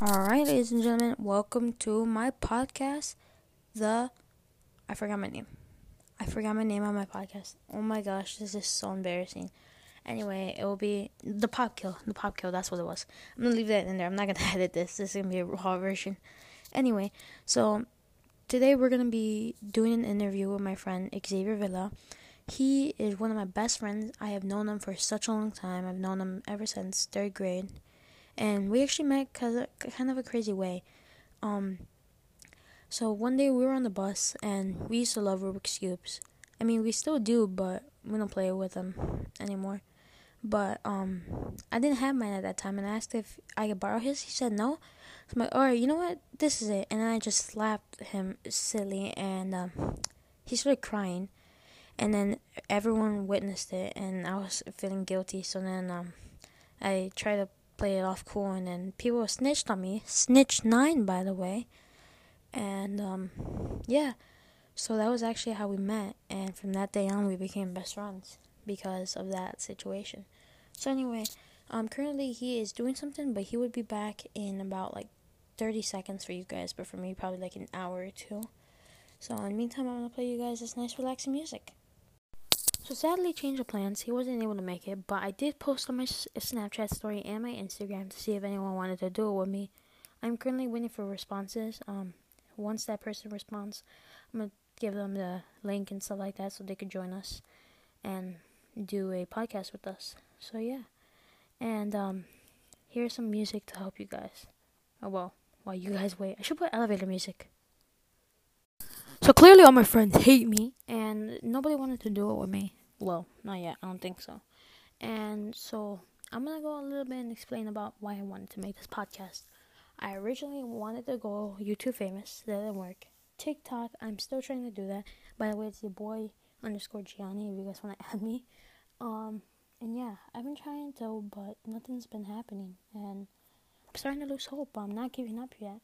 All right, ladies and gentlemen, welcome to my podcast. The I forgot my name. I forgot my name on my podcast. Oh my gosh, this is so embarrassing. Anyway, it will be the pop kill. The pop kill. That's what it was. I'm gonna leave that in there. I'm not gonna edit this. This is gonna be a raw version. Anyway, so today we're gonna be doing an interview with my friend Xavier Villa. He is one of my best friends. I have known him for such a long time. I've known him ever since third grade, and we actually met kind of a crazy way. Um, so one day we were on the bus, and we used to love Rubik's cubes. I mean, we still do, but we don't play with them anymore. But um, I didn't have mine at that time, and I asked if I could borrow his. He said no. So I'm like, all right, you know what? This is it. And then I just slapped him silly, and um, he started crying. And then everyone witnessed it, and I was feeling guilty. So then um, I tried to play it off cool, and then people snitched on me. Snitch nine, by the way. And um, yeah, so that was actually how we met. And from that day on, we became best friends because of that situation. So anyway, um, currently he is doing something, but he would be back in about like 30 seconds for you guys, but for me, probably like an hour or two. So in the meantime, I'm gonna play you guys this nice relaxing music. So sadly, change of plans. He wasn't able to make it, but I did post on my Snapchat story and my Instagram to see if anyone wanted to do it with me. I'm currently waiting for responses. Um, once that person responds, I'm gonna give them the link and stuff like that so they could join us and do a podcast with us. So yeah. And um here's some music to help you guys. Oh well, while you guys wait. I should put elevator music. So clearly all my friends hate me and nobody wanted to do it with me. Well, not yet. I don't think so. And so I'm gonna go a little bit and explain about why I wanted to make this podcast. I originally wanted to go YouTube famous. That didn't work. TikTok, I'm still trying to do that. By the way, it's your boy underscore Gianni if you guys want to add me. Um, and yeah, I've been trying to, but nothing's been happening. And I'm starting to lose hope. I'm not giving up yet.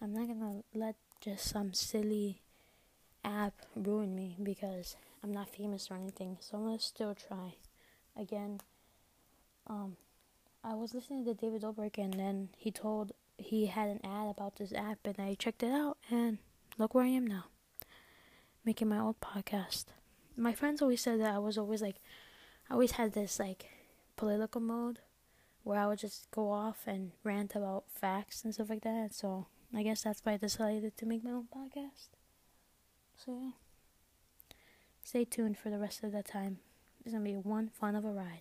I'm not gonna let just some silly app ruin me because I'm not famous or anything. So I'm gonna still try. Again, um, I was listening to David Dobrik and then he told he had an ad about this app and I checked it out and look where I am now. Making my own podcast. My friends always said that I was always like I always had this like political mode where I would just go off and rant about facts and stuff like that. So I guess that's why I decided to make my own podcast. So yeah. Stay tuned for the rest of the time. It's gonna be one fun of a ride.